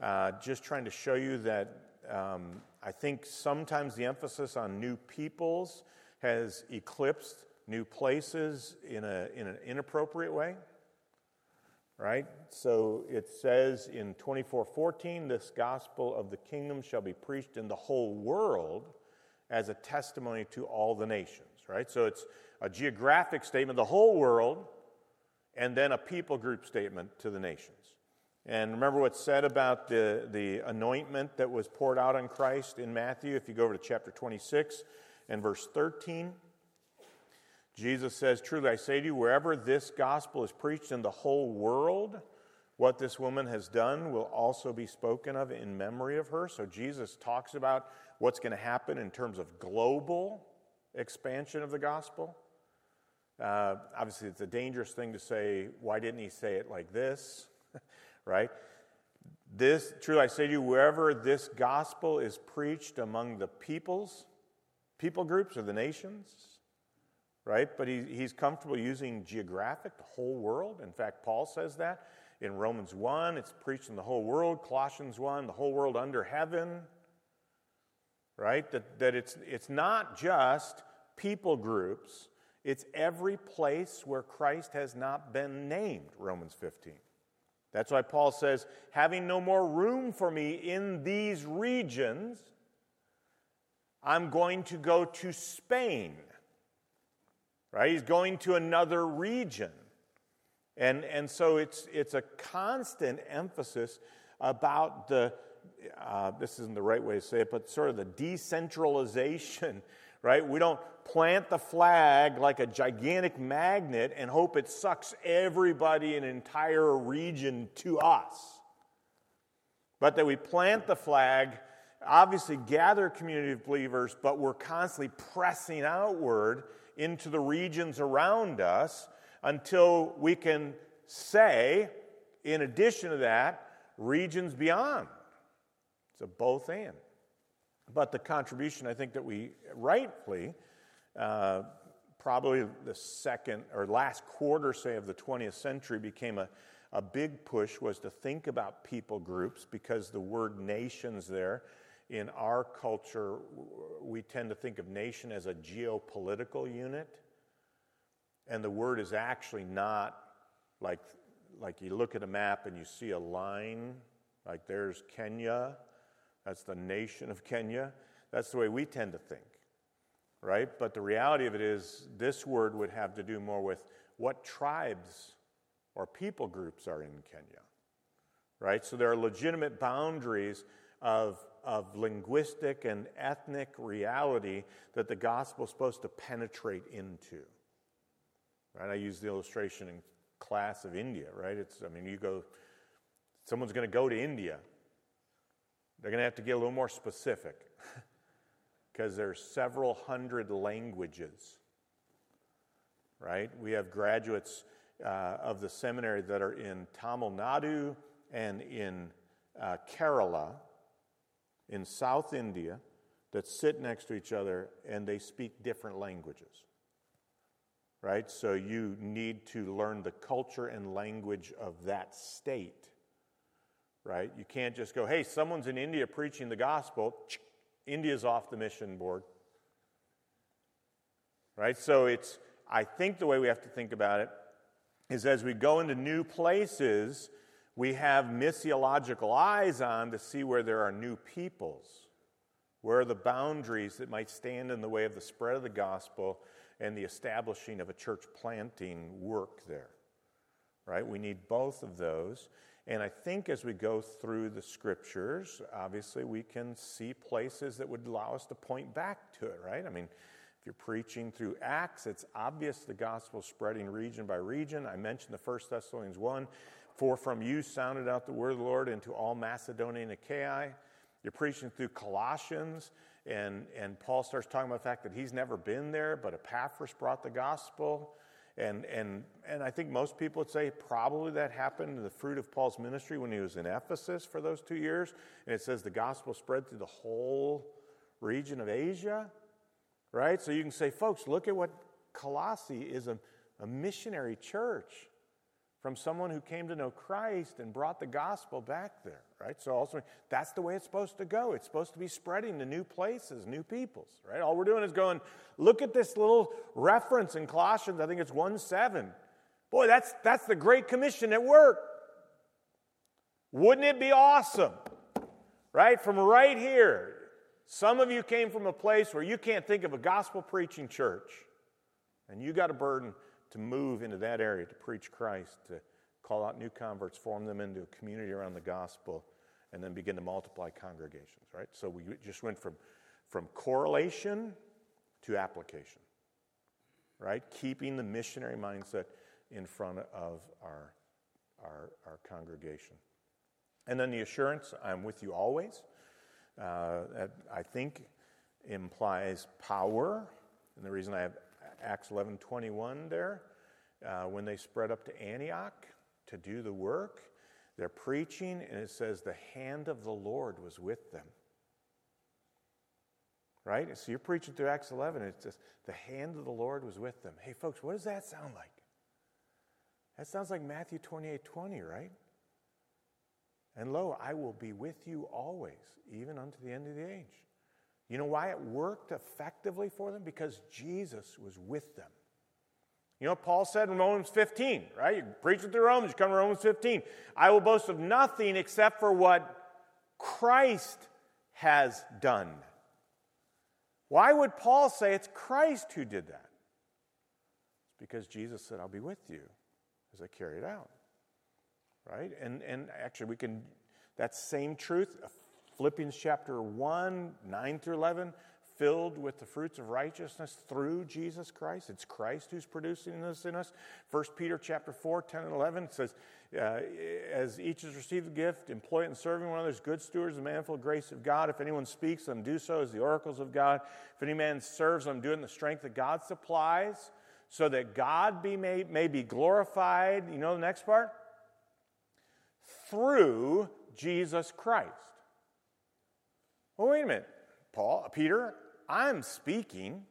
uh, just trying to show you that um, I think sometimes the emphasis on new peoples has eclipsed new places in, a, in an inappropriate way. Right? So it says in 24:14, this gospel of the kingdom shall be preached in the whole world as a testimony to all the nations. Right? So it's a geographic statement, the whole world, and then a people group statement to the nations. And remember what's said about the, the anointment that was poured out on Christ in Matthew? If you go over to chapter 26 and verse 13, Jesus says, Truly I say to you, wherever this gospel is preached in the whole world, what this woman has done will also be spoken of in memory of her. So Jesus talks about what's going to happen in terms of global expansion of the gospel. Uh, obviously, it's a dangerous thing to say, why didn't he say it like this? *laughs* right? This, truly I say to you, wherever this gospel is preached among the peoples, people groups or the nations, right? But he, he's comfortable using geographic, the whole world. In fact, Paul says that in Romans 1, it's preached in the whole world. Colossians 1, the whole world under heaven, right? That, that it's, it's not just people groups, it's every place where Christ has not been named, Romans 15. That's why Paul says, having no more room for me in these regions, I'm going to go to Spain. Right? He's going to another region. And, and so it's, it's a constant emphasis about the, uh, this isn't the right way to say it, but sort of the decentralization *laughs* right? We don't plant the flag like a gigantic magnet and hope it sucks everybody in an entire region to us. But that we plant the flag, obviously gather community of believers, but we're constantly pressing outward into the regions around us until we can say, in addition to that, regions beyond. It's a both and. But the contribution, I think, that we rightfully, uh, probably the second or last quarter, say, of the 20th century became a, a big push was to think about people groups because the word nations there in our culture, we tend to think of nation as a geopolitical unit. And the word is actually not like, like you look at a map and you see a line, like there's Kenya, that's the nation of Kenya. That's the way we tend to think, right? But the reality of it is, this word would have to do more with what tribes or people groups are in Kenya, right? So there are legitimate boundaries of, of linguistic and ethnic reality that the gospel is supposed to penetrate into. Right? I use the illustration in class of India, right? It's, I mean, you go, someone's going to go to India. They're going to have to get a little more specific *laughs* because there's several hundred languages, right? We have graduates uh, of the seminary that are in Tamil Nadu and in uh, Kerala, in South India, that sit next to each other and they speak different languages. Right? So you need to learn the culture and language of that state. Right? You can't just go, hey, someone's in India preaching the gospel. India's off the mission board. Right? So it's, I think the way we have to think about it is as we go into new places, we have missiological eyes on to see where there are new peoples. Where are the boundaries that might stand in the way of the spread of the gospel and the establishing of a church planting work there? Right? We need both of those. And I think as we go through the scriptures, obviously we can see places that would allow us to point back to it, right? I mean, if you're preaching through Acts, it's obvious the gospel spreading region by region. I mentioned the First Thessalonians 1 For from you sounded out the word of the Lord into all Macedonia and Achaia. You're preaching through Colossians, and, and Paul starts talking about the fact that he's never been there, but Epaphras brought the gospel. And, and, and I think most people would say probably that happened in the fruit of Paul's ministry when he was in Ephesus for those two years. And it says the gospel spread through the whole region of Asia, right? So you can say, folks, look at what Colossae is a, a missionary church from someone who came to know Christ and brought the gospel back there, right? So also that's the way it's supposed to go. It's supposed to be spreading to new places, new peoples, right? All we're doing is going, look at this little reference in Colossians, I think it's 1 7. Boy, that's that's the Great Commission at work. Wouldn't it be awesome? Right? From right here. Some of you came from a place where you can't think of a gospel preaching church, and you got a burden to move into that area to preach Christ, to call out new converts, form them into a community around the gospel, and then begin to multiply congregations, right? So we just went from, from correlation to application, right? Keeping the missionary mindset in front of our, our, our congregation. And then the assurance, I'm with you always, uh, I think implies power. And the reason I have Acts 11 21 there, uh, when they spread up to Antioch to do the work. They're preaching, and it says the hand of the Lord was with them. Right? So you're preaching through Acts 11, and it says the hand of the Lord was with them. Hey, folks, what does that sound like? That sounds like Matthew 28 20, right? And lo, I will be with you always, even unto the end of the age. You know why it worked effectively for them? Because Jesus was with them. You know what Paul said in Romans 15, right? You preach it the Romans, you come to Romans 15. I will boast of nothing except for what Christ has done. Why would Paul say it's Christ who did that? It's because Jesus said, I'll be with you as I carry it out. Right? And, and actually, we can, that same truth, Philippians chapter 1, 9 through 11, filled with the fruits of righteousness through Jesus Christ. It's Christ who's producing this in us. 1 Peter chapter 4, 10 and 11 says, uh, As each has received a gift, employ it in serving one another as good stewards of the manifold grace of God. If anyone speaks, let him do so as the oracles of God. If any man serves, let him do it in the strength that God supplies, so that God be may, may be glorified. You know the next part? Through Jesus Christ. Well, wait a minute, Paul, Peter, I'm speaking.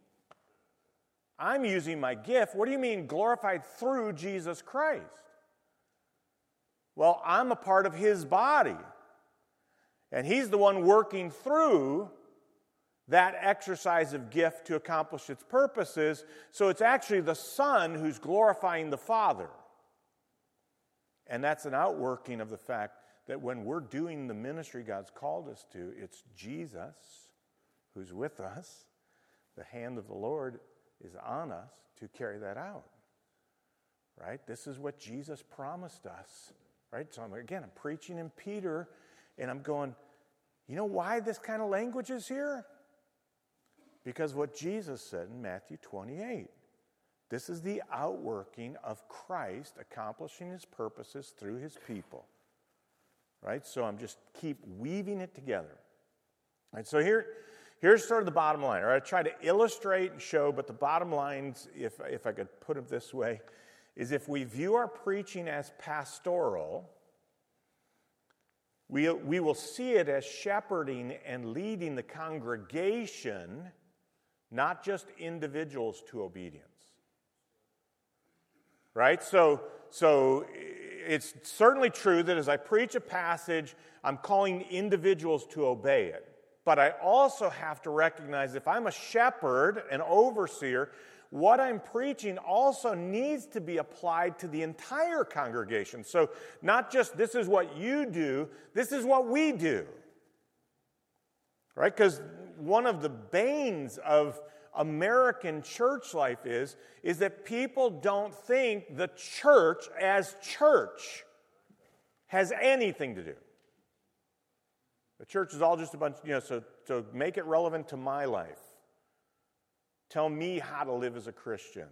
I'm using my gift. What do you mean glorified through Jesus Christ? Well, I'm a part of his body. And he's the one working through that exercise of gift to accomplish its purposes. So it's actually the Son who's glorifying the Father. And that's an outworking of the fact that when we're doing the ministry God's called us to, it's Jesus who's with us. The hand of the Lord is on us to carry that out. Right? This is what Jesus promised us. Right? So I'm, again, I'm preaching in Peter, and I'm going, you know why this kind of language is here? Because what Jesus said in Matthew 28. This is the outworking of Christ accomplishing his purposes through his people right? So I'm just keep weaving it together. And so here, here's sort of the bottom line. Or I try to illustrate and show, but the bottom lines, if, if I could put it this way, is if we view our preaching as pastoral, We, we will see it as shepherding and leading the congregation, not just individuals to obedience. Right? So, so it's certainly true that as I preach a passage, I'm calling individuals to obey it. But I also have to recognize if I'm a shepherd, an overseer, what I'm preaching also needs to be applied to the entire congregation. So, not just this is what you do, this is what we do. Right? Because one of the banes of American church life is, is that people don't think the church as church has anything to do. The church is all just a bunch, you know, so, so make it relevant to my life. Tell me how to live as a Christian.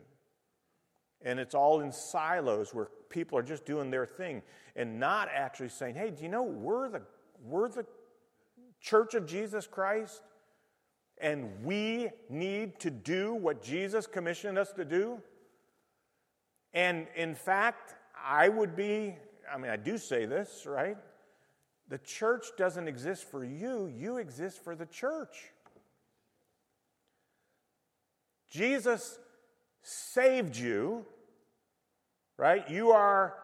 And it's all in silos where people are just doing their thing and not actually saying, hey, do you know we're the, we're the church of Jesus Christ? And we need to do what Jesus commissioned us to do. And in fact, I would be, I mean, I do say this, right? The church doesn't exist for you, you exist for the church. Jesus saved you, right? You are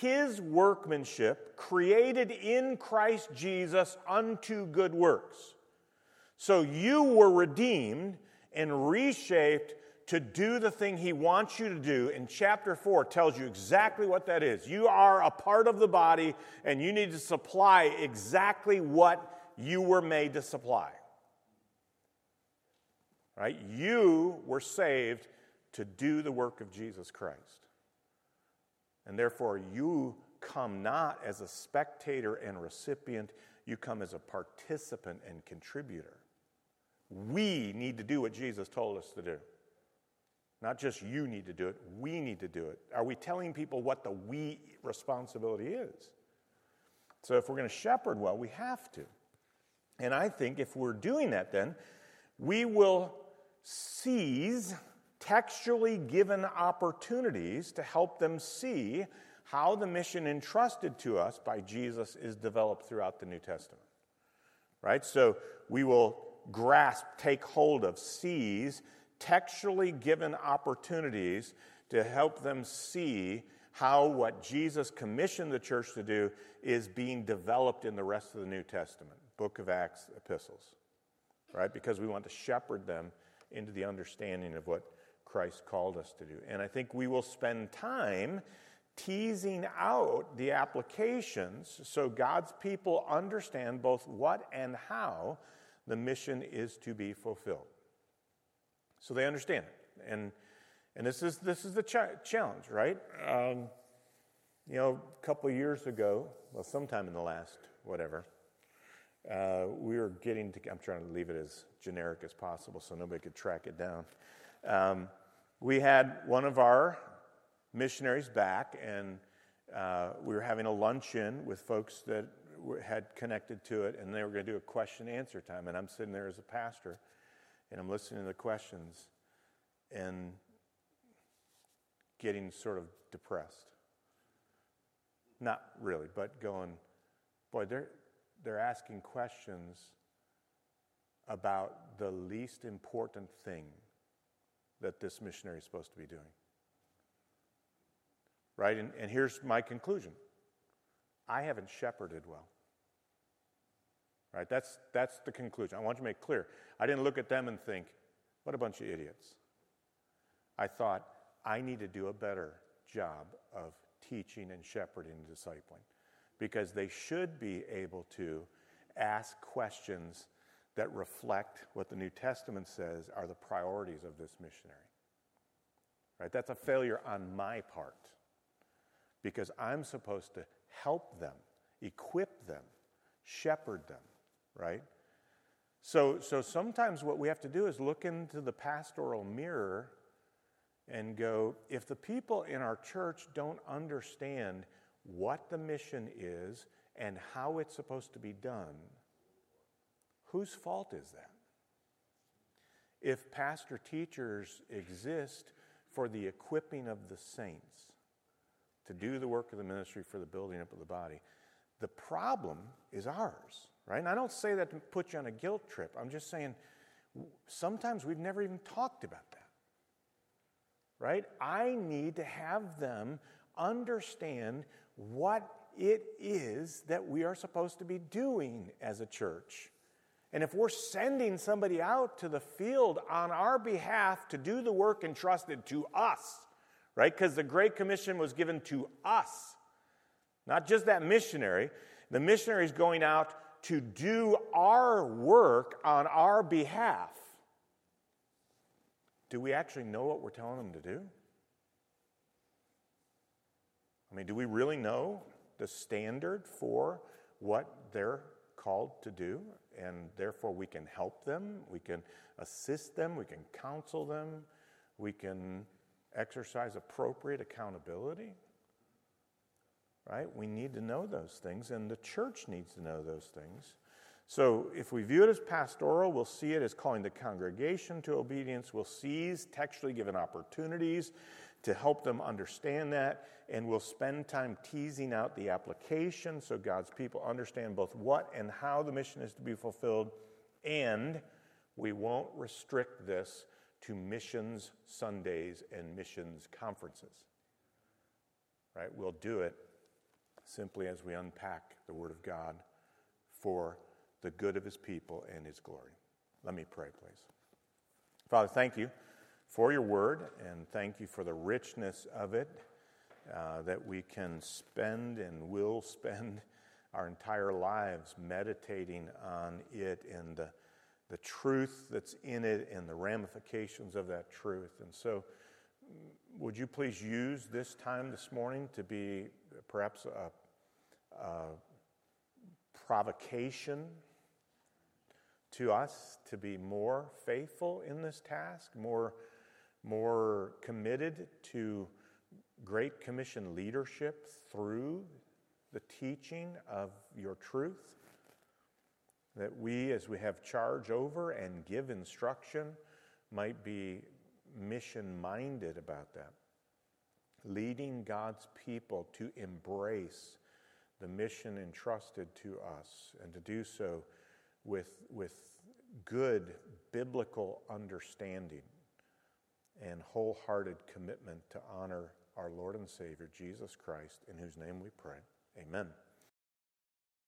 his workmanship, created in Christ Jesus unto good works. So you were redeemed and reshaped to do the thing he wants you to do. And chapter 4 tells you exactly what that is. You are a part of the body, and you need to supply exactly what you were made to supply. Right? You were saved to do the work of Jesus Christ. And therefore, you come not as a spectator and recipient, you come as a participant and contributor. We need to do what Jesus told us to do. Not just you need to do it, we need to do it. Are we telling people what the we responsibility is? So, if we're going to shepherd well, we have to. And I think if we're doing that, then we will seize textually given opportunities to help them see how the mission entrusted to us by Jesus is developed throughout the New Testament. Right? So, we will grasp, take hold of, seize textually given opportunities to help them see how what Jesus commissioned the church to do is being developed in the rest of the New Testament, book of Acts, epistles, right? Because we want to shepherd them into the understanding of what Christ called us to do. And I think we will spend time teasing out the applications so God's people understand both what and how the mission is to be fulfilled. So they understand it. And, and this, is, this is the ch- challenge, right? Um, you know, a couple years ago, well, sometime in the last whatever, uh, we were getting to, I'm trying to leave it as generic as possible so nobody could track it down. Um, we had one of our missionaries back, and uh, we were having a luncheon with folks that had connected to it, and they were going to do a question answer time. And I'm sitting there as a pastor, and I'm listening to the questions and getting sort of depressed. Not really, but going, boy, they're, they're asking questions about the least important thing that this missionary is supposed to be doing. Right? And, and here's my conclusion I haven't shepherded well. Right? That's, that's the conclusion. I want you to make clear. I didn't look at them and think, what a bunch of idiots. I thought, I need to do a better job of teaching and shepherding and discipling because they should be able to ask questions that reflect what the New Testament says are the priorities of this missionary. Right? That's a failure on my part because I'm supposed to help them, equip them, shepherd them, right? So, so sometimes what we have to do is look into the pastoral mirror and go, if the people in our church don't understand what the mission is and how it's supposed to be done, whose fault is that? If pastor teachers exist for the equipping of the saints to do the work of the ministry for the building up of the body, The problem is ours, right? And I don't say that to put you on a guilt trip. I'm just saying sometimes we've never even talked about that, right? I need to have them understand what it is that we are supposed to be doing as a church. And if we're sending somebody out to the field on our behalf to do the work entrusted to us, right? Because the Great Commission was given to us, not just that missionary. The missionary is going out to do our work on our behalf. Do we actually know what we're telling them to do? I mean, do we really know the standard for what they're called to do? And therefore, we can help them, we can assist them, we can counsel them, we can exercise appropriate accountability. Right? We need to know those things, and the church needs to know those things. So, if we view it as pastoral, we'll see it as calling the congregation to obedience. We'll seize textually given opportunities to help them understand that, and we'll spend time teasing out the application so God's people understand both what and how the mission is to be fulfilled, and we won't restrict this to missions Sundays and missions conferences. Right? We'll do it simply as we unpack the Word of God for the good of His people and His glory. Let me pray, please. Father, thank you for your word, and thank you for the richness of it uh, that we can spend and will *laughs* spend our entire lives meditating on it and the, the truth that's in it and the ramifications of that truth. And so, would you please use this time this morning to be perhaps a, a provocation to us to be more faithful in this task, more more committed to Great Commission leadership through the teaching of your truth. That we, as we have charge over and give instruction, might be mission minded about that. Leading God's people to embrace the mission entrusted to us and to do so with, with good biblical understanding and wholehearted commitment to honor our Lord and Savior, Jesus Christ, in whose name we pray. Amen.